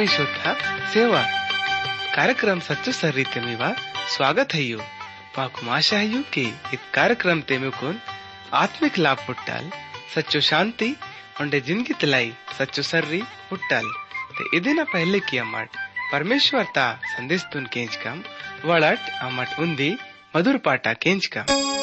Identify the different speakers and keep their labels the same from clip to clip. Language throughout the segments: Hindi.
Speaker 1: ಆತ್ಮೀಶೋಥ ಸೇವಾ कार्यक्रम सच्चो सर्री ते मीवा स्वागत है यू पाकुम आशा है यू कि इत कार्यक्रम ते में आत्मिक लाभ पुट्टाल सच्चो शांति उंडे जिंदगी तलाई सच्चो सर्री पुट्टाल ते इदिना पहले की अमट परमेश्वर ता संदेश तुन केंच कम वड़ट अमट उंदी मधुर पाटा केंच कम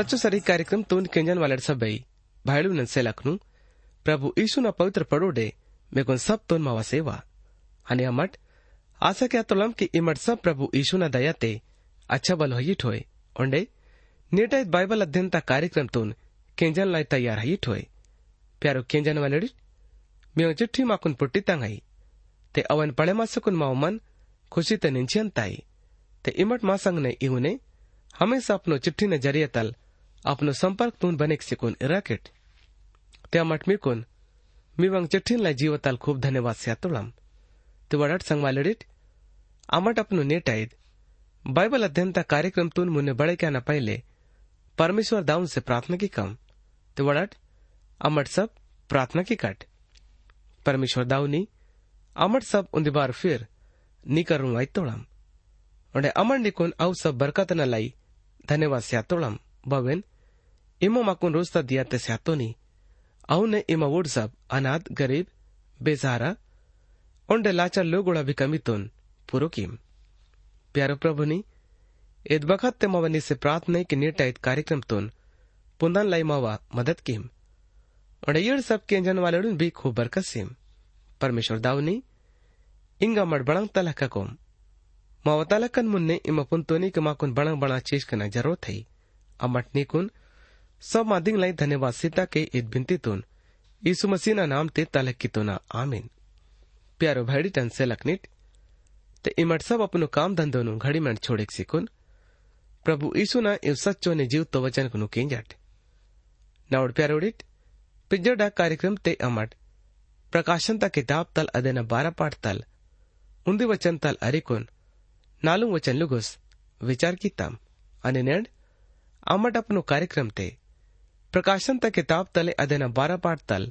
Speaker 1: सचो सरी कार्यक्रम तोन केंजन वाले सबई भाईलू नन से लखनू प्रभु ईशु न पवित्र पड़ोडे मेगुन सब तोन मावा सेवा अने अमट आशा क्या तोलम की इमट सब प्रभु ईशु न दया ते अच्छा बल हई ठोए ओंडे निर्णय बाइबल अध्ययन ता कार्यक्रम तोन केंजन लाई तैयार हई ठोए प्यारो केंजन वाले मे चिट्ठी माकुन पुट्टी तंगाई ते अवन पड़े मासकुन माओ मन खुशी ते निंचियन ताई ते इमट मासंग ने इहुने हमेशा अपनो चिट्ठी ने ज़रिए तल अपनो संपर्क तून बनेक सिकुन इराकेट ते अमट मिकुन मिवंग चिट्ठीन लाई जीवताल खूब धन्यवाद स्यातुलम ते वडट संगवालडिट अमट अपनो नेटाईद बाइबल अध्ययनता कार्यक्रम तून मुन्ने बड़े क्या न पहले, परमेश्वर दाऊन से प्रार्थना की कम। ते वडट अमट सब प्रार्थना की कट। परमेश्वर दाऊनी अमट सब उन्दी बार फिर नी करूँ आई तोड़म उन्हें अमर निकुन औ सब बरकत न लाई, धन्यवाद स्यातोड़म बवेन इमो माकुन रोस्ता दिया ते स्यातोनी
Speaker 2: ಅವನೇ ಇಮ ಓಡ್ಸಬ್ ಅನಾಥ್ ಗರೀಬ್ बेसहारा ओंडे लाचार लोगोड़ा भी कमीतोन पुरो कीम प्यारो प्रभुनी एद बखत ते मवनी से प्रार्थना की नीटा इत कार्यक्रम तोन पुंदन लाई मावा मदद कीम ओंडे येड़ सब के जन वाले भी खूब बरकत सीम परमेश्वर दावनी इंगा मड बड़ंग तलक कोम मावा तलकन मुन्ने इमा पुंतोनी के माकुन बड़ंग बड़ा चीज कना जरूरत है अमट निकुन सब मादिंग लाई धन्यवाद सीता के ईद बिनती तुन ઈસુ મસીહના નામથી તલક્કીતોના આમીન પ્યારો ભાઈડી ટન સેલકનીટ તે ઇમટ સબ અપનું કામ ધંધોનું ઘડીમણ છોડેક શીખુન પ્રભુ ઈસુના એવ સચ્ચો ને જીવતો વચનકનું કેંજાટ નાવડ પ્યારોડીટ પિજ્જડા કાર્યક્રમ તે અમટ પ્રકાશનતા કિતાબ તલ અદેના બારા પાઠ તલ ઉંદી વચન તલ અરિકોન નાલું વચન લુગુસ વિચાર કીતામ અને નેડ અમટ અપનું કાર્યક્રમ તે प्रकाशन त किताब तले अदेना बारह पाठ तल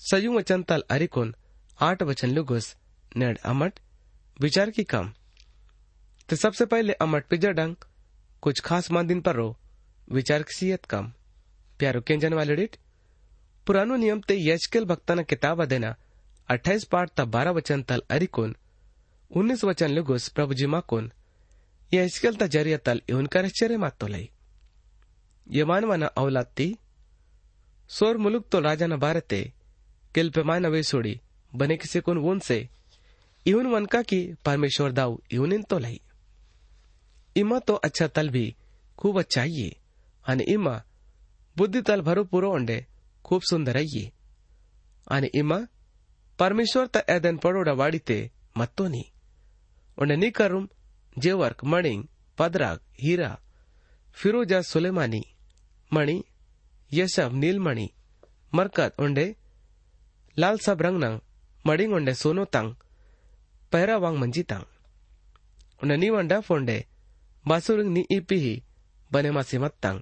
Speaker 2: सयू वचन तल अरिकुन आठ वचन लुगुस नेड अमट विचार की कम तो सबसे पहले अमट पिजर डंग कुछ खास दिन पर रो विचार सीयत कम प्यारो केंजन वाले डिट पुरानो नियम ते यशकेल भक्ताना किताब अदेना अट्ठाईस पाठ ता बारह वचन तल अरिकुन उन्नीस वचन लुगुस प्रभु जी माकुन यशकेल ता जरिया तल इवन कर चरे मात तो लई ಯಮಾನವನ ಔಲಾತ್ತಿ ಸೋರ್ ಮುಲುಕ್ तो राजा बारते किल पैमाना वे सोड़ी बने किसे कुन वोन से इवन वन का की परमेश्वर दाऊ इवन तो लाई इमा तो अच्छा तल भी खूब अच्छा ये आणि इमा बुद्धी तल भरो पुरो अंडे खूब सुंदर ये आणि इमा परमेश्वर त एदन पडोडा वाडीते मत्तो नी उंडे नी करूम जेवर्क मणिंग पदराग हीरा मणि ये सब नील मणि मरकत उंडे लाल सब रंग नंग मड़िंग उंडे सोनो तंग, पहरा वांग मंजी तंग। उन्हें नी वंडा फोंडे बासुरिंग नी ईपी ही, बने मासे मत तंग।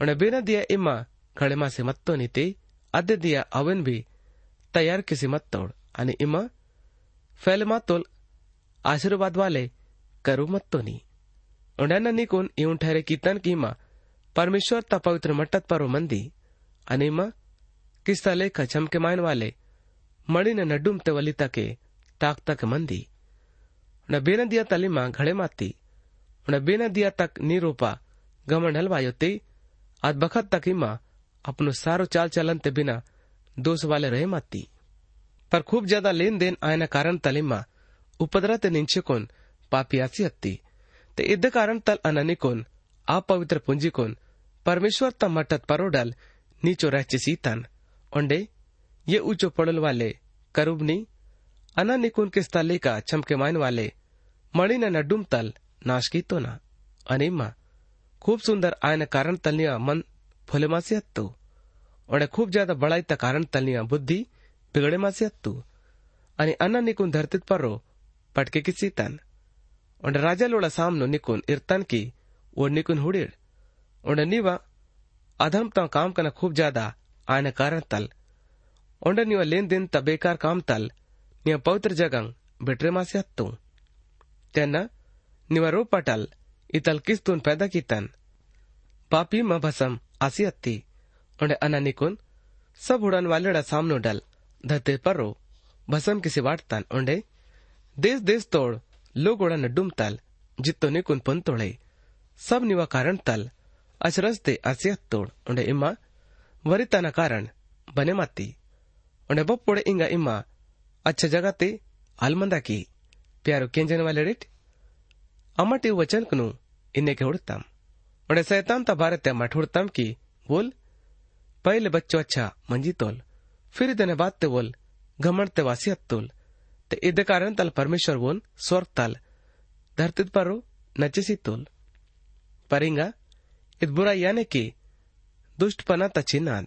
Speaker 2: उन्हें बिना दिया इमा, खड़े मासे मत तो नीति अद्य दिया अवन भी, तैयार किसी मत तोड़। अने इमा, फैल मातोल आशीर्वाद वाले, करू मत तो नी। उंड्यांना निकून येऊन ठरे कीर्तन किमा परमेश्वर ता पवित्र मट्टत परो मंदी। अनेमा, किस्ता लेखा चमके मायन वाले मड़ी ने नड्डुम ते वली तके, ताक तक मंदी। उन बेन दिया तलिमा घड़े माती उन बेन दिया तक नी गमन हलवायो ते आज बखत तक इमा अपनो सारो चाल चलन ते बिना दोष वाले रहे माती। पर खूब ज़्यादा लेन देन आयना कारण तलिमा उपद्रा ते निंचकोन पापियासी हत्ती। ते इद्द कारण तल अननिकोन अपवित्र पुंजिकोन परमेश्वर ता मटत परोडल, नीचो रहचे सीतन। ओंडे, ये ऊंचो पड़ल वाले, करुबनी, अननिकुन किस तले का चमके मायन वाले मणि न नडुम तल नाश की तो ना अनिमा खूब सुंदर आयन कारण तलनिया मन फुले मासी हत्तु ओंडे खूब ज़्यादा बड़ाई ता कारण तलनिया बुद्धि बिगड़े मासी हत्तु अनि अन्न निकुन धरतीत परो, पटके की सीतन। onde rajaluda samno nikun irtan की, वो निकुन हुडिर उन्हें अधम तो काम करना खूब ज़्यादा आने कारण तल। उन्हें लेन देन त बेकार काम तल। नीव पवित्र जगंग बिटरे मासे हत्तू। तेना नीव रूप अटल इतल किस्तून पैदा की तन पापी मसम आसी हत्ती। उन्हें अना निकुन सब उड़न वाले सामनो डल। धरते पर रो भसम किसी वाट तन उन्हें देश देश तोड़ लोग उड़न डुम तल जितो निकुन पुन तोड़े। सब निवा कारण तल। ᱟᱪᱨᱟᱥᱛᱮ ᱟᱥᱮᱭᱟ ᱛᱚᱲ ᱚᱸᱰᱮ ᱤᱢᱟ वरिताना कारण बने माती उन्हें बप पड़े इंगा इम्मा अच्छा जगह ते आलमंदा की प्यारो केंजन वाले रेट अमटे वचन कनु इन्हें के उड़तम उन्हें सैतान ता भारत त्या मठुड़तम की बोल पहले बच्चो अच्छा मंजी तोल फिर देने बात ते बोल घमंड ते वासियत तोल ते इद कारण तल परमेश्वर बोल स्वर्ग तल धरती पर रो नचसी तोल परिंगा इत बुरा यानी कि दुष्टपना तचिनान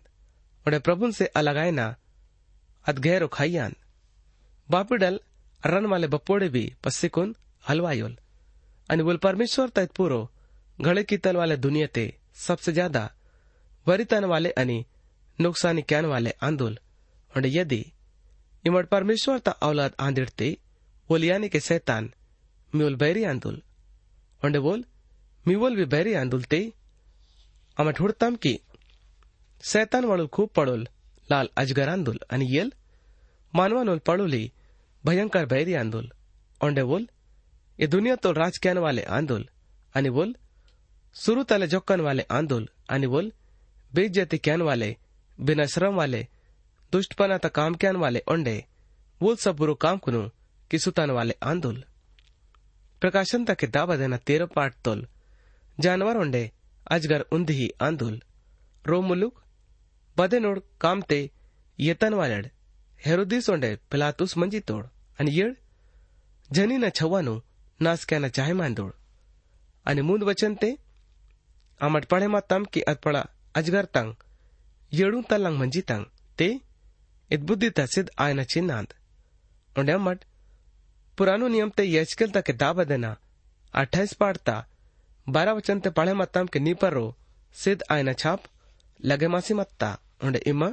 Speaker 2: उन्हें प्रभु से अलगायना अदगैर खाइयान बापिडल रन वाले बपोड़े भी पस्सिकुन हलवायोल। आणि बोल परमेश्वर तैत पूरो घड़े की तल वाले दुनिया ते सबसे ज़्यादा वरितन वाले अनि नुकसानी कैन वाले आंदोल। और यदि इमड परमेश्वर ता औलाद आंदिड़ते ओलियाने के सैतान म्यूल बैरी आंदोल। ओंडे बोल मीवोल भी बैरी आंदुलते अमट हुड़तम की। शैतान वड़ुल खूब पड़ोल, लाल आंदोल आणि येल मानवानोल पळोली भयंकर बैरी आंदोल ओंडे बोल, ये दुनिया तो राज कहने वाले आंदोल आणि बोल, सुरू तले जोक्कन वाले आंदोल आणि बोल बेइज्जती कहने वाले बिना श्रम वाले, दुष्टपना ता काम कहने वाले ओंडे बोल सब बुरो काम कुनु, किसुतान वाले आंदोल। प्रकाशन तक दावा देना तेरह पाठ तोल, जानवर ओंडे अजगर उंधी आंदोल, रोमुलुक, बदेनोड कामते, यतन वालड येतनवालड हेरोदिसोंडे पिलातुस मंजी तोड़, अनि मंजितोड आणि येळ जनीनं छव्वानो नासक्यानं चाहे मांदोळ आणि मुंद वचन ते आमटपाळे मा तम की अतपडा अजगर तंग, येड़ू तलंग मंजी तंग, ते इतबुद्धिता सिद्ध चिन्ह नांद उंड्या अमट, पुरानो नियम ते यजकेल तक किताब देना अठाईस पाडता बारह वचन ते पढ़े मतम के नीपर रो सिद्ध आयना छाप, लगे मासी मत्ता ओंडे इमा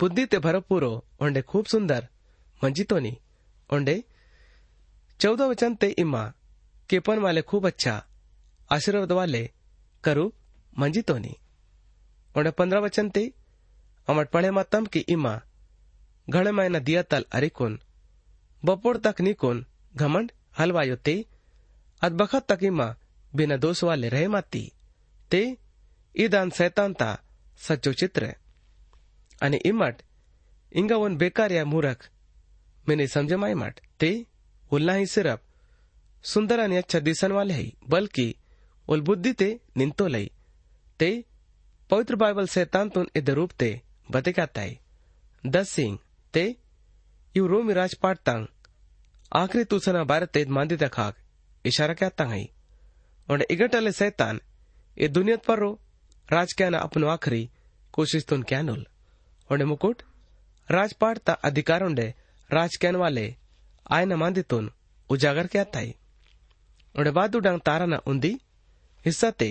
Speaker 2: बुद्धि ते भरपूरो ओंडे खूब सुंदर मंजितोनी ओंडे चौदह वचन ते इमा केपन वाले खूब अच्छा आशीर्वाद वाले, करू मंजितोनी ओंडे पंद्रह वचन ते अमट पढ़े मतम की इमा घड़े मायना दिया तल अरिकोन बपोड़ तक निकोन घमंड, हलवायो ते, अदबखत तक इमा बिना दोष वाले रहे माती। ते ईदान सैतानता सच्चो चित्र आणि इमट, इंगा वन बेकार या मूरख, मैंने समझे माई मट। ते उल्ला ही सिर्फ़ सुंदर आणि अच्छा दिसन वाले है, बल्कि उल बुद्धि ते निंतो लई। ते पवित्र बाइबल सैतान तुन इधर रूप ते बते कहता है। दस सिंह ते यू रोमी राजपाट तंग और इगटले सैतान ये ᱮ पर रो, राज क्या ना अपनो आखरी, कोशिश तुन क्या नुल ओंडे मुकुट, राजपाट ता अधिकार ओंडे राज कैन वाले आय न मांदे तुन तो उजागर क्या ताई ओंडे बाद उडंग तारा ना उंदी हिस्सा ते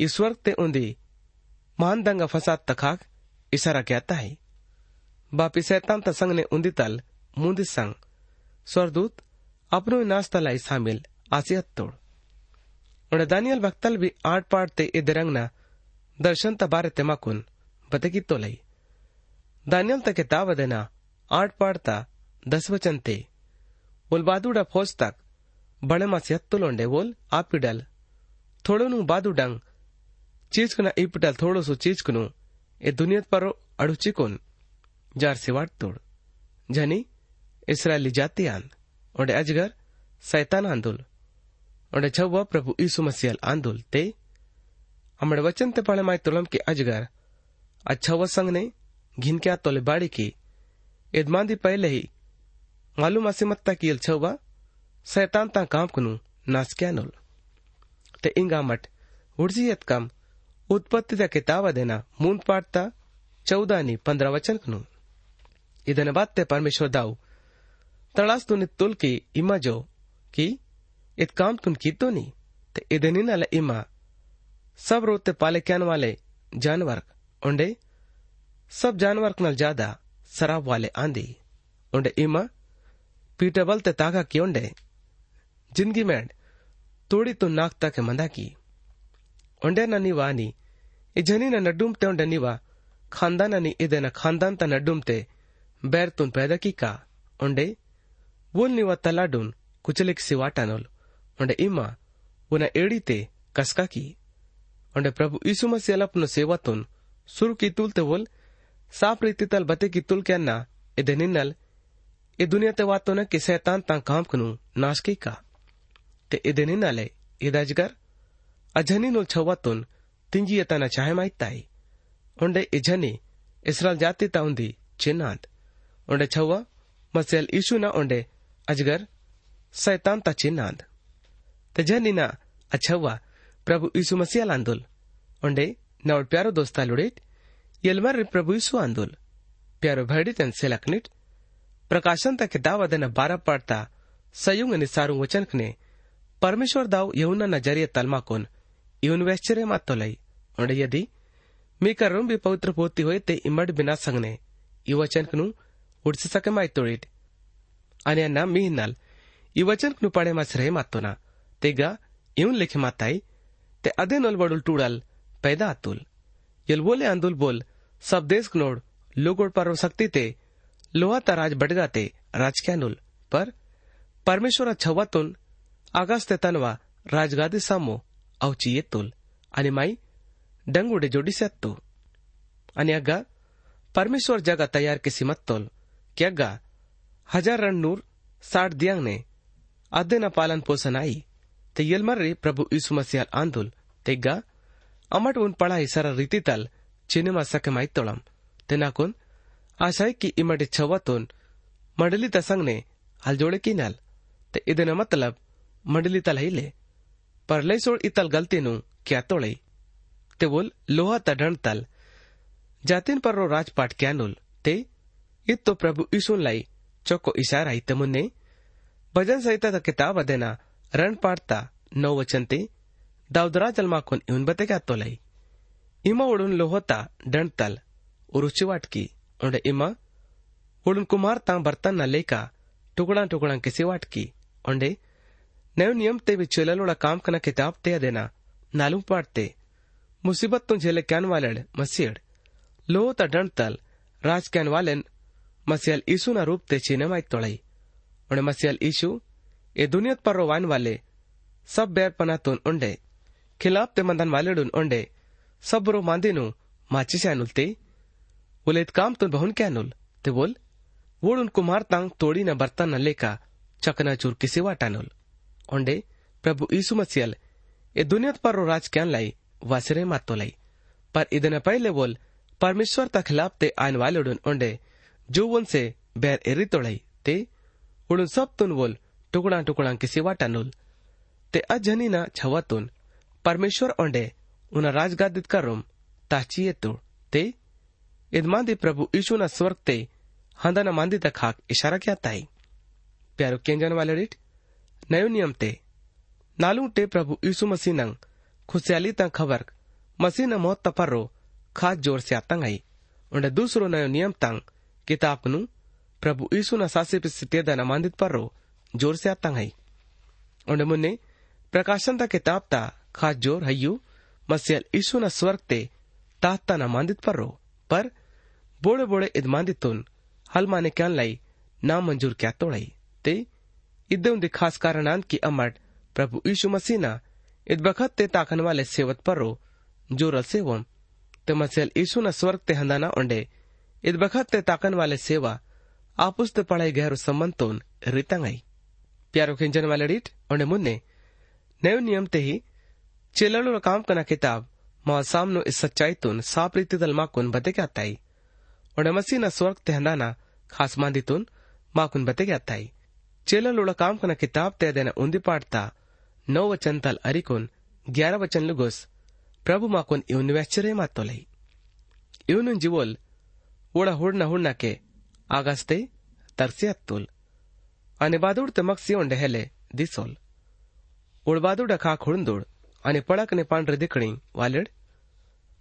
Speaker 2: ईश्वर ते उंदी महान दंग फसाद तखाक, इशारा क्या ताई बापी सैतान तसंग ने उंदी तल, मुंदी संग, स्वर्गदूत, अपनो नाश तलाई शामिल, आसियत तोड़। आठ पाठ ते इधरंग ना दर्शन तबारे तेमाकुन बतकी तो लई। दानियल तक ताव देना आठ पाड़ता दस वचन ते। बोल, बादूडा फौज तक बड़े मास यत्तुलोंडे बोल आपिडल थोड़ो नु बादू डंग, चीज़ कना इपिडल थोड़ो सो चीज़ कनु। ए दुनियत पर अड़ु चिकुन जार तोड़। इसराइली जाति आन अजगर, सैतान आंदोल। उन्हें ᱡᱷᱟᱣᱟ प्रभु ईसु मसीहल आंदोल ते हमारे वचन ते पढ़े माय तुलम के अजगर अच्छा वह संग ने घिन क्या तोले बाड़ी की इदमांदी पहले ही मालूम असीमत्ता की छवा सैतान ता काम कनु नाच क्या नोल ते इंगा इंगामट उर्जियत कम उत्पत्ति ता किताबा देना मून पाटता चौदह नी पंद्रह वचन कनु इधन बात ते परमेश्वर दाऊ तड़ास तूने तुल की इमा जो की इत काम तुन कीतो नी, ते रोते पाले क्यान वाले जानवर, उंडे? सब जानवर नल ज़्यादा शराब वाले आंधी उंडे इमा, पीटे बलते तागा की उंडे? ज़िंदगी में तोड़ी तो नाक तक मंदा की। उंडे ननी वानी इजनी न नडुमते उंडे निवा। खानदान नी, इदे न खानदान ता नडुमते बैर तुन पैदा की का? उंडे? वुल निवा तलाडुन कुचलिक सिवाटानोल उंडे इमा उना एड़ी ते कसका की onde प्रभु यीशु मसीह अपनो सेवतुन सुर की तुल ते बोल साफ़ रीति तल बते की तुल क्या ना इधे निन्नल ए दुनिया ते वातो न कि शैतान ता काम कनु नाश की का ते इधे निन्नले इदाजगर अजनी नुल छवतुन तिंजी यतना चाहे माइताई onde इजनी इसराइल जाति ता उंदी चिन्नांत onde छवा मसेल यीशु ना onde अजगर शैतान ता चिन्नांत ಜನಿನ ಅಛವ್ವ ಪ್ರಭು ಯೀಸು ಮಸಿಯಲ್ ಆಂದೋಲ್ ಒಂಡೆ ನಾವು ಪ್ಯಾರೋ ದೋಸ್ತ ಲುಡೇಟ್ ಎಲ್ಮರ್ ಪ್ರಭು ಯೀಸು ಆಂದೋಲ್ ಪ್ಯಾರೋ ಭರಡಿ ತನ್ ಸೆಲಕ್ನಿಟ್ ಪ್ರಕಾಶನ್ ತಕ್ಕೆ ದಾವ್ ಅದನ್ನ ಬಾರ ಪಾಡ್ತಾ ಸಯುಂಗ್ ಅನಿ ಸಾರು ವಚನಕ್ನೆ ಪರಮೇಶ್ವರ್ ದಾವ್ ಯೌನನ ಜರಿಯ ತಲ್ಮಾಕೋನ್ ಇವನ್ ವ್ಯಾಶ್ಚರ್ಯ ಮಾತೋಲೈ ಒಂಡೆ ಯದಿ ಮೀಕ ರುಂಬಿ ಪವಿತ್ರ ಪೋತಿ ಹೋಯ್ತೆ ಇಮ್ಮಡ್ ಬಿನಾ ಸಂಗ್ನೆ ಈ ವಚನಕ್ನು ಉಡ್ಸಿ ಸಕೆ ಮಾಯ್ತೋಳಿಟ್ ಅನಿಯನ್ನ ಮೀ ಹಿನ್നാൽ ಈ ವಚನಕ್ನು ಪಡೆ ಮಾಸ್ರೇ ಮಾತೋನಾ Tega, iun lechimatai, te adenol vadul tudal, paida atul. Yelwole andul bol, सबदेश नोड लोगोड पर सकती ते लोहा तराज बडगा ते राजक्यानुल पर परमेश्वर छवातून आकाश ते तनवा राजगादी सामो अवची येतुल आणि माई जोड़ी जोडिस्यात तू आणि अग्गा परमेश्वर जगा तयार किसी मत्तोल की अग्गा हज़ार रण नूर साठ दियांगने आद्यना पालन पोषण आई ते यलमर्री प्रभु यीशु मसीह आंदुल तेग्गा अमट उन पढ़ाई सर रीति तल चिनिमा सके माई तोळम ते नाकून आशाय की इमटे छवतून मंडली तसंगने हल जोड़े किनल ते इदन मतलब मंडली तल हिले पर लई सोड़ इतल गलती नु क्या तोड़े ते बोल लोहा तडण तल जातिन पर रो राजपाट क्या नुल ते इत तो प्रभु यीशुन लाई चौको इशारा ही मुन्ने भजन संहिता किताब अदेना रण पाडता नौ वचन ते दाऊदराजल माखून येऊन बते क्या तोलाई इमा उडून लोहोता डणतल उरुची वाटकी उंडे इमा उडून कुमार तां बर्तन लेका टुकड़ा टुकड़ा किसी वाटकी उंडे नयो नियम ते भी चिललोड़ा काम कना किताब ते देना नालू पाटते मुसीबत तो झेले कैन वाले मसीड लोहोता डणतल राज कैन वालेन मसियल ईसु ना रूप ते चीने माई तोड़ाई उन्हें मसियल ईशु दुनियत पर वाइन वाले, सब बैर पना तुन उंडे। खिलाफ ते मंदन वाले डुन उंडे। सब रो मांदी नु माची से अनुलते बोले काम तुन बहुन क्या अनुल ते बोल वो उन कुमार तांग तोड़ी न बर्तन न लेका चकना चूर किसी वाटानुल उंडे, प्रभु ईसु मसियल ए दुनियत पर रो राज क्या लाई, वासरे मातो लाई। पर इधन पहले बोल, परमेश्वर ता खिलाफ ते आयन वाले डुन उंडे, जो उनसे बैर एरी तोड़ाई, ते? उड़ून सब तुन बोल टुकड़ा टुकड़ा किसी वाटानुल ते अजनी छवातून परमेश्वर ओंडे, उना राजगादित करुम ताची तू ते, इदमांदी प्रभु यीशु ना स्वर्ग ते, हंदा न मांदी तक हाक इशारा क्या ताई। प्यारो केंजन वाले रिट, नयो नियम ते। नालू टे प्रभु यीशु मसीह नंग खुशहाली तक खबर। मसीह न मौत तपरो खास ज़ोर से आतंग आई। उन्हें दूसरो नयो नियम तंग किताब नु प्रभु यीशु न सासे पिस्तेद न मांदित पर्रो ज़ोर से है। मुन्ने प्रकाशन ता किताब ता, खास ज़ोर हयू मसियल यीशु न स्वर्ग ते ताहता न मांदित पर्रो पर बोड़े इद मांदितुन हल माने क्या लाई, ना मंजूर क्या तोड़ाई। ते इदे उन्दे खास कारणांत की अमट प्रभु यीशु मसीह ना, इद बखत ते ताकन वाले सेवत पर्रो जोरल सेवम ते मसियल यीशु न स्वर्ग ते हंदाना ओंडे इद बखत ते ताकन वाले सेवा आपुस्त पढ़ाई गहरो संबंध तोन रितंगई प्यारो खिंजन वाले रीट ओंडे मुन्ने। नयो नियम ते ही चिलड़ो काम कना किताब माँ सामनो इस सच्चाई तुन साप रीति दल माकुन बते क्या ताई। मसीह न स्वर्ग ते हंदाना खास मांदी तुन माकुन बते क्या ताई। चिलड़ो काम कना किताब ते देना उन्दी पाटता नौ वचन तल अरिकुन ग्यारह वचन लुगुस। प्रभु माकुन इवन व्याचरे मातोलई इवन जीवोल उड़ा हुड़ना हुड़ना के आगास्ते અને વાદુડ તમક સિયોન ડહેલે દિસોલ ઉળવાદુડ અખા ખુળંદુળ અને પળકને પાંડર દીકણી વાલડ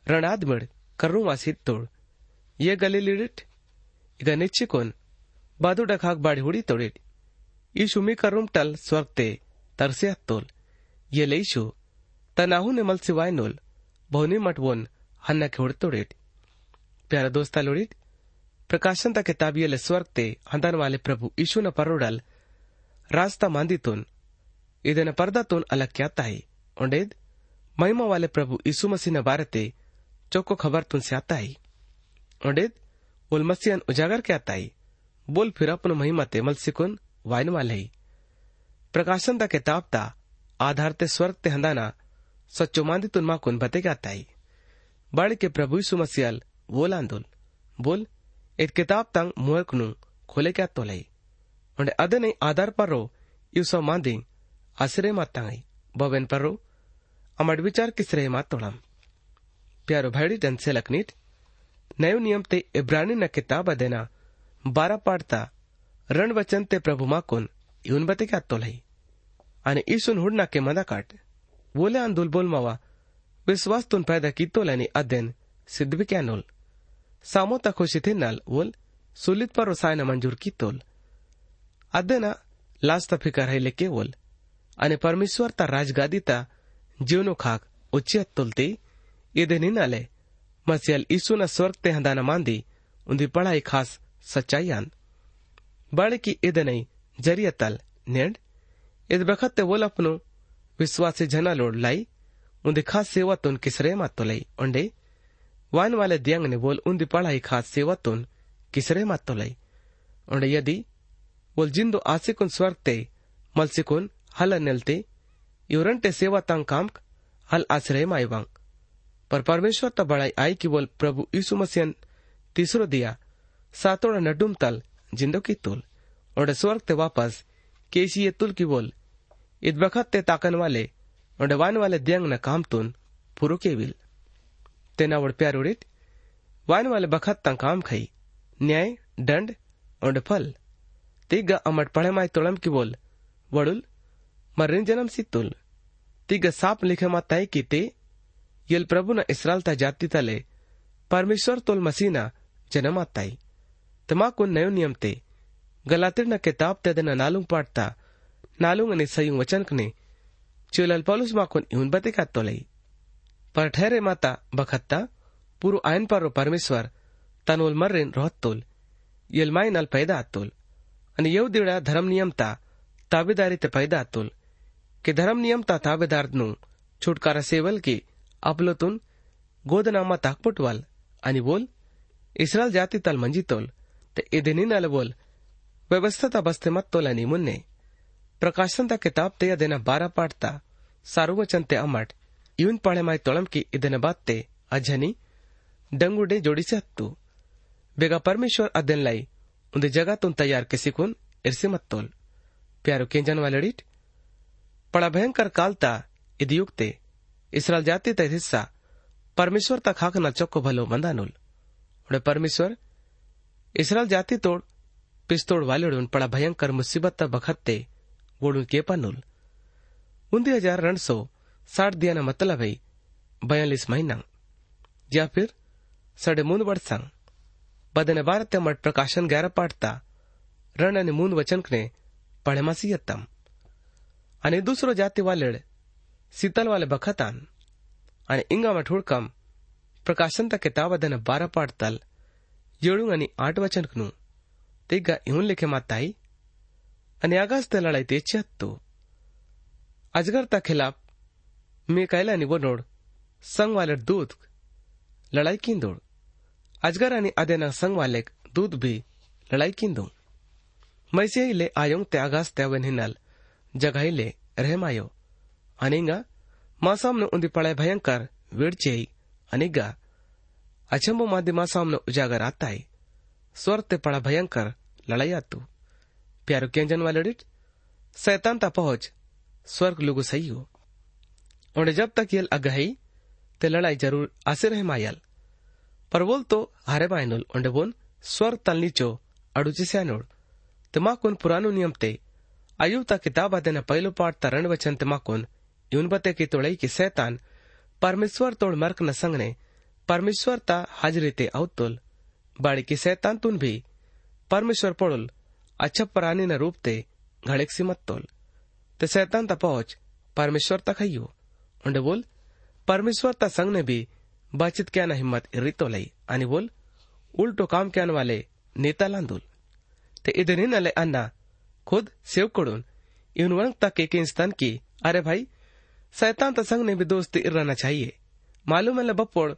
Speaker 2: રણાદમળ કરુવા સિત્તોળ યે ગલીલીડીટ ઇગ નિચ્છિકોન બાદુડ અખાક બાડી હુડી તોડીટ ಈ ಶುಮೀಕರುಂಟಲ್ ಸ್ವರ್ತೆ ತರ್ಸೆ ಹತ್ತೋಲ್ ಎಲೇಶು ತನಾಹು ನಿಮಲ್ ಸಿವಾಯ್ನೋಲ್ ಬಹುನಿ ಮಟ್ವೋನ್ ಹನ್ನಕ್ಕೆ ಹುಡ್ತೊಡಿಟ್ ಪ್ಯಾರ ದೋಸ್ತ ಲೋಡಿಟ್ प्रकाशन तक ताबियल स्वर्ग ते हंदन वाले ಪ್ರಕಾಶಂತ ಕೆತಾಬಿಯಲ್ಲಿ ಸ್ವರ್ತೆ ಹಂದನ್ವಾಲೆ ಪ್ರಭು ಯಶುನ ಪರೋಡಲ್ ರಾಸ್ತ पर्दा तुन अलग क्या ಕ್ಯಾತಾಯಿ ओंडेद महिमा वाले प्रभु यीशु मसीह ने बारते चौको खबर तुन से आता ही ओंडेद उल मसीहन उजागर क्या आता बोल फिर अपन महिमा ते मलसिकुन वाइन वाले ही प्रकाशन तक किताब ता आधार ते स्वर्ग ते हंदाना सच्चो मांदी तुन माकुन बते क्या आता बाड़ के प्रभु यीशु मसीहल बोल आंदोल बोल इत किताब तंग मुहरकनु खोले क्या तोलाई उन्हें अदने आधार पर रो यूसो मांदी आश्रय मातांगई बवेन पर रो, अमड विचार किसरे मात तोड़म प्यारो भाईडी जन से लकनीट नयो नियम ते इब्रानी न किताब अदेना बारा पाडता रण वचन ते प्रभु माकुन इवन बते क्या तोलाई आणि ईसुन हुडना के मदा काट, बोले आंदोल बोल मावा, विश्वास तुन पैदा की तोलानी अध्ययन, सिद्ध भी क्या नोल? सामो तखोशी थे नल वोल सुलित पर रसायन मंजूर की तोल। अदेना लाज तफिकर है लेके वोल अने परमेश्वर ता राजगादी ता जीवनो खाक उच्च तुलते। इधे नि नले मसियल ईसु न स्वर्ग ते हंदाना मांदी, उन्दी पढ़ाई खास सच्चाई आन बड़े की इधे नहीं जरियतल तल इस बखत ते वोल अपनो विश्वासी जना लोड लाई, उन्दी खास सेवा तुन किसरे मात तो लाई वान वाले दियंग ने बोल उन्दी पढ़ाई खास सेवा तुन किसरे मात तो लाई उंडे यदि बोल जिंदो आसिकुन स्वर्ग ते मलसिकुन हल आश्रय माइवांग पर परमेश्वर त बड़ाई आई कि बोल प्रभु यीशु मसीह तीसरो दिया सातोड़ा नडुम तल जिंदो की तुल और स्वर्ग ते वापस केसी ये तुल की बोल इत बखत ते ताकन वाले और वान वाले दियंग न काम तुन पुरो के विल प्यार उड़ित। वान वाले बखत तंग काम खाई। न्याय, दंड, और फल। तिग अमट पढ़े माय तोड़म की बोल। वड़ुल मर्रिन जन्म सी तुल। तिग साप लिखे मा तय की ते। यल प्रभु न इसराल ता जाति तले परमेश्वर तोल मसीना जन्म आताई तमा को नयो नियम ते। गलातिर न किताब ते दिन नालुंग पाटता नालुंग ने सयुं वचन कने। चुलल पौलुस मा कोन इउन बते का तोलई। पर ठहरे माता बखत्ता पुरु आयन पर परमेश्वर तनोल मर्रेन रोहत तोल यल माई नल पैदा आतोल અને એવું દીવડા ધર્મ નિયમતા તાબેદારી તે पैदा આતુલ કે ધર્મ નિયમતા તાબેદારનું છુટકારા સેવલ की आपलोतून गोदनामा ताकपुटवाल आणि बोल इस्रायल जाती तल मंजी तोल ते इदिनीन अल बोल व्यवस्था बस्ते मत तोल आणि मुन्ने प्रकाशन ता किताब ते अदेना बारा पाटता सार्ववचन ते अमट तोळम की इदन बात ते अजनी डंगुडे जोडीचे हत्तू बेगा परमेश्वर अदेन लाई उन्दे जगातून तयार किसिकून इरसे मत तोल प्यारो केंजन वालडीट पड़ा भयंकर कालता इदियुक्ते इसराल जाति त हिस्सा परमेश्वर तक हाक न चौको भलो मंदानुल उड़े परमेश्वर इसराल जाति तोड़ पिस्तोड़ वालेडून पड़ा भयंकर मुसीबत त बखत्ते वोडून केपानुल उन्दी हज़ार रण सो साठ साढ़ मतलब है, बयालीस महीना। या फिर साढ़े मून वर्ष बदने भारत मठ प्रकाशन ग्यारह पाठता रण आणि मून वचन वचनकने पळेमासी येताम दूसरो जाति वाले शीतल वाले बखतान। अने इंगा मठ हुडकम प्रकाशन ता किताब अदन बारा पाठताल। येळू आणि आठ वचनकनु तेगा इहून लिखे माताई आणि आगास्त लड़ाई तेज ते अजगर तक खिलाफ मेकायला निवडणोड संगवालेट दूध। लढाई किंदोड अजगर आणि आदेना संगवालेक दूध भी लढाई किंदो ले आयोंग त्यागास त्यावेन हिनाल जगाहिले रहमायो अनेंगा, मासाम ने उन्दी पड़े भयंकर वेडचेई अनेगा, अचंबो माध्य मासाम ने उजागर आता है स्वर ते पड़ा भयंकर लड़ाई आतु। प्यारो केंजन वाले सैतान ता पहुँच। स्वर्ग लोगो सही हो। ओंडे जब तक यल अगही ते लड़ाई ज़रूर आसे रहे मायल पर बोल तो हरे बायनुल ओंडे बोन स्वर तलनीचो अडुची सॅनोळ तमाकून पुरानो नियम ते अयुबता किताब आदेना पहलो पाठ तरण वचन तमाकून यून बते की तोळई की सैतान परमेश्वर तोड़ मर्क न संगने परमेश्वर ता हाजरी ते अवतुल बाड़ी की सैतान तुन भी परमेश्वर पड़ुल अच्छा परानी न रूप ते घड़ेक सिमत तोल ते सैतान तपोच पहुँच परमेश्वर तक हयो उंडे बोल, परमेश्वर ता संग ने भी बातचीत क्या न हिम्मत रितो लई। आणि बोल, उलटो काम क्या वाले नेता लांदूल। ते इधर इन अले अन्ना, खुद सेव कोडून। इवन वंग तक एक इंसान की, अरे भाई सैतान तो संग ने भी दोस्ती इरना चाहिए। मालूम है बपोड़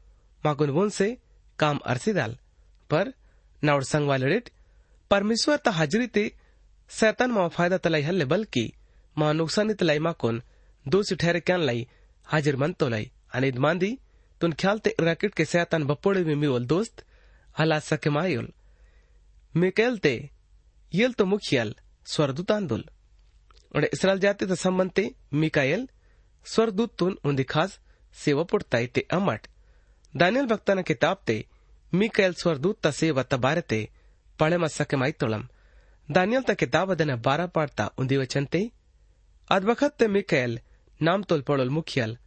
Speaker 2: माकुन बोन से काम अरसी दाल। पर नाउड संग वाले रेट परमेश्वर ता हाजरी ते सैतान मा फ़ायदा तलाई हल्ले बल्कि मा नुकसानी तलाई माकुन दोषी ठहरे क्या लाई हाजिर मन तो लाई। आणि मांदी, तुन ख्याल ते रैकेट के सैतान बपोड़े में मियोल दोस्त, हला सके मायोल। मिकेल ते, येल तो मुखियल, स्वरदूत आंदोल। और इसराइल जाते तो संबंधते मिकायल स्वरदूत तुन उन्दी खास सेवा पुड़ताई ते अमट। दानियल भक्ताना किताब ते मिकायल स्वरदूत ता सेवा तबारे ते पढ़े मत सके माई तोलम। दानियल ता किताब अदना बारह पाड़ता उन्दी वचन ते। अदबखत ते मिकायल नाम तोल पड़ोल मुखियल।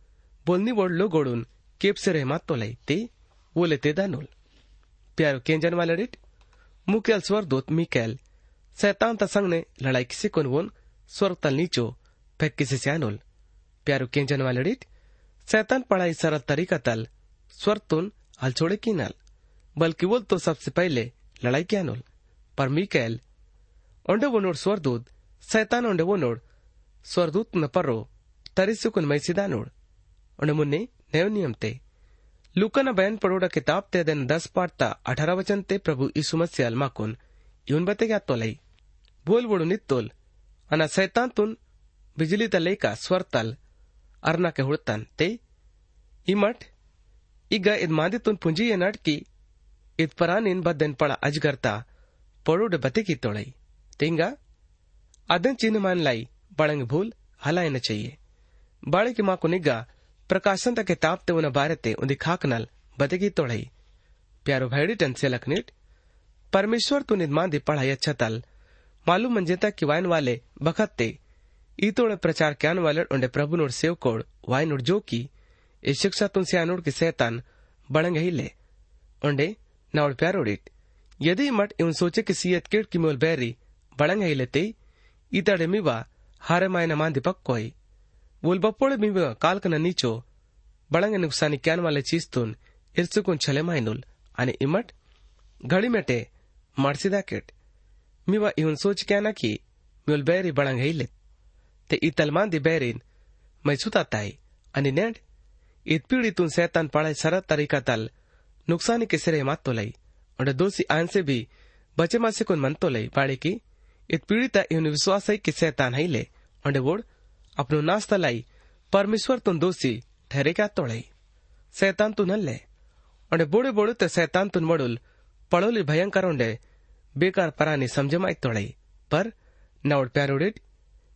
Speaker 2: बोलनी बोल लो गोड़ून। केपसे रहमत तो लई ते? वो लेते दानुल। प्यारो केंजन वाले रिट। मुकेल स्वर दोत मिकेल। सैतान ता संग ने लड़ाई किसी कोन वोन? स्वर तल नीचो। फेक किसी से अनुल प्यारो केंजन वाले रिट। सैतान पढ़ाई सरल तरीका तल। स्वर तुन हल छोड़े की नल। बल्कि वो तो सबसे पहले लड़ाई क्या नोल पर मीकैल। ओंडे वो नोड स्वरदूत सैतान ओंडे वो नोड। स्वरदूत न पर्रो तरिसुकुन मैसिदा नोड ओंडे मुन्ने नयो नियम ते लुकन बयान पड़ोड़ा किताब ते दिन दस पाठ ता अठारह वचन ते प्रभु यीशु मसीह अलमाकुन यून बते क्या तोलाई बोल बोड़ो नित्तोल अना सैतान तुन बिजली तलेका स्वर तल अरना के हुड़तन ते इमट ಈಗ ಇದ್ ಮಾದಿತ್ತೊಂದ್ ಪುಂಜಿಯ ನಡ್ಕಿ ಇದ್ ಪರಾನಿನ್ ಬದ್ದೆನ್ ಪಳ ಅಜ್ಗರ್ತ ಪೊಡುಡೆ ಬತಿಕಿ ತೊಳೈ ತಿಂಗ ಅದನ್ चिन्ह मान लाई बड़ंग भूल हलाय न चाहिए बाड़े की माँ को निगा प्रकाशन तक किताब ते उन बारे ते उन्दी खाक नल बतेगी तोड़ई प्यारो भैडी टन से लखनीट परमेश्वर तू निदमान दी पढ़ाई अच्छा तल मालूम मंजेता कि वाइन वाले बखत ते ई तोड़े प्रचार क्यान वाले उन्डे प्रभु नोड़ सेव कोड़ वाइन उड़ जो की ಈ ಶಿಕ್ಷಾ ತುನ್ಸಿಯಾನೋಡ್ ಕಿ ಸೈತಾನ್ बड़ंग हिले ओंडे नावड़ प्यारोडिट यदि मट इवन सोचे कि सीयत केट की मोल बैरी बड़ंग हिले ते इतड़े मिवा हारे मायना मांदी पक्कोई वोल वाले चीज़ तुन इर्सुकुन छले मायनुल आणि इमट घड़ी मेटे मारसिदा केट मिवा इवन सोच क्या ना की मोल बैरी बड़ंग हिले ते इतल मांदी बैरीन मैं सुताताई आणि नेंड इतपीड़ितुन सैतान पढ़ाई सरल तरीका तल नुकसानी के सिरे मात तो लई और दोषी आन से भी बचे मासे को मन तो लई पाड़े की इत पीड़िता इवन विश्वास है कि सैतान है ले और वोड़ अपनो नाश तलाई परमेश्वर तुम दोषी ठहरे क्या तोड़ई सैतान तू न ले और बोड़े बोड़े तो सैतान तुन मड़ुल, पड़ोली भयंकर उंडे बेकार परानी समझ माई तोड़ई पर नवड़ प्यारोडिट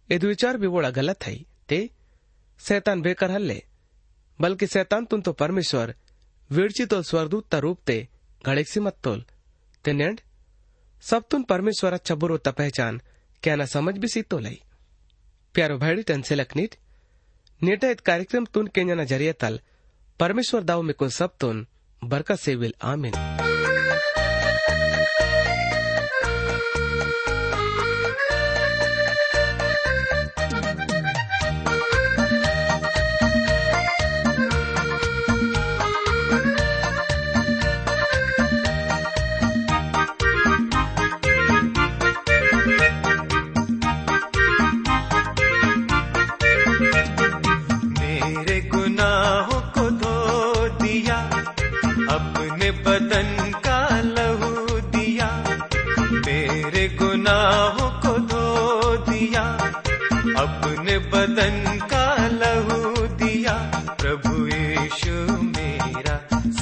Speaker 2: इद विचार भी बोड़ा गलत है, ते सैतान बेकार हल्ले, बल्कि सैतान तुम तो परमेश्वर विरचितोल स्वरदूत रूप ते घड़ेक्सी मत तोल। ते नेंड सब तुम परमेश्वर अच्छा बुरो ता पहचान, क्या ना समझ भी सी तो लई टन से लखनीट नेटा इत कार्यक्रम तुन केंजना ज़रिए तल। परमेश्वर दाव में कुल सब तुन। बरकत से विल, आमीन।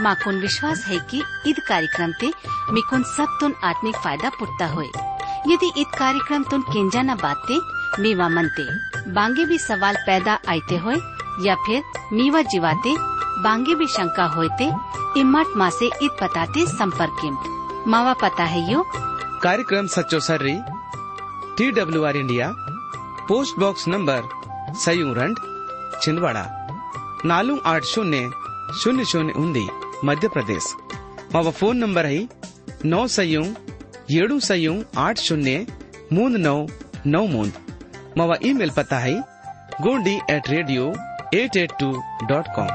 Speaker 3: माकुन विश्वास है कि ईद कार्यक्रम ते मिकुन सब तुन आत्मिक फ़ायदा पुटता हुए। यदि ईद कार्यक्रम तुन केंजा न बाते, मीवा मनते, बांगे भी सवाल पैदा आते हुए, या फिर मीवा जीवाते, बांगे भी शंका होते इमट माँ से ईद बताते संपर्क मावा पता है यो?
Speaker 2: कार्यक्रम सचो सर्री T W R India, post box number सयूरंड Chhindwara, नालू आठ शून्य शून्य शून्य उन्दी। ಉಂದಿ ಮಧ್ಯಪ್ರದೇಶ ಮಾವ ಫೋನ್ ನಂಬರ್ है नौ सयू ಏಳು सयू आठ शून्य मूंद नौ नौ मूंद मावा ईमेल पता है Gondi at radio eight eight two dot com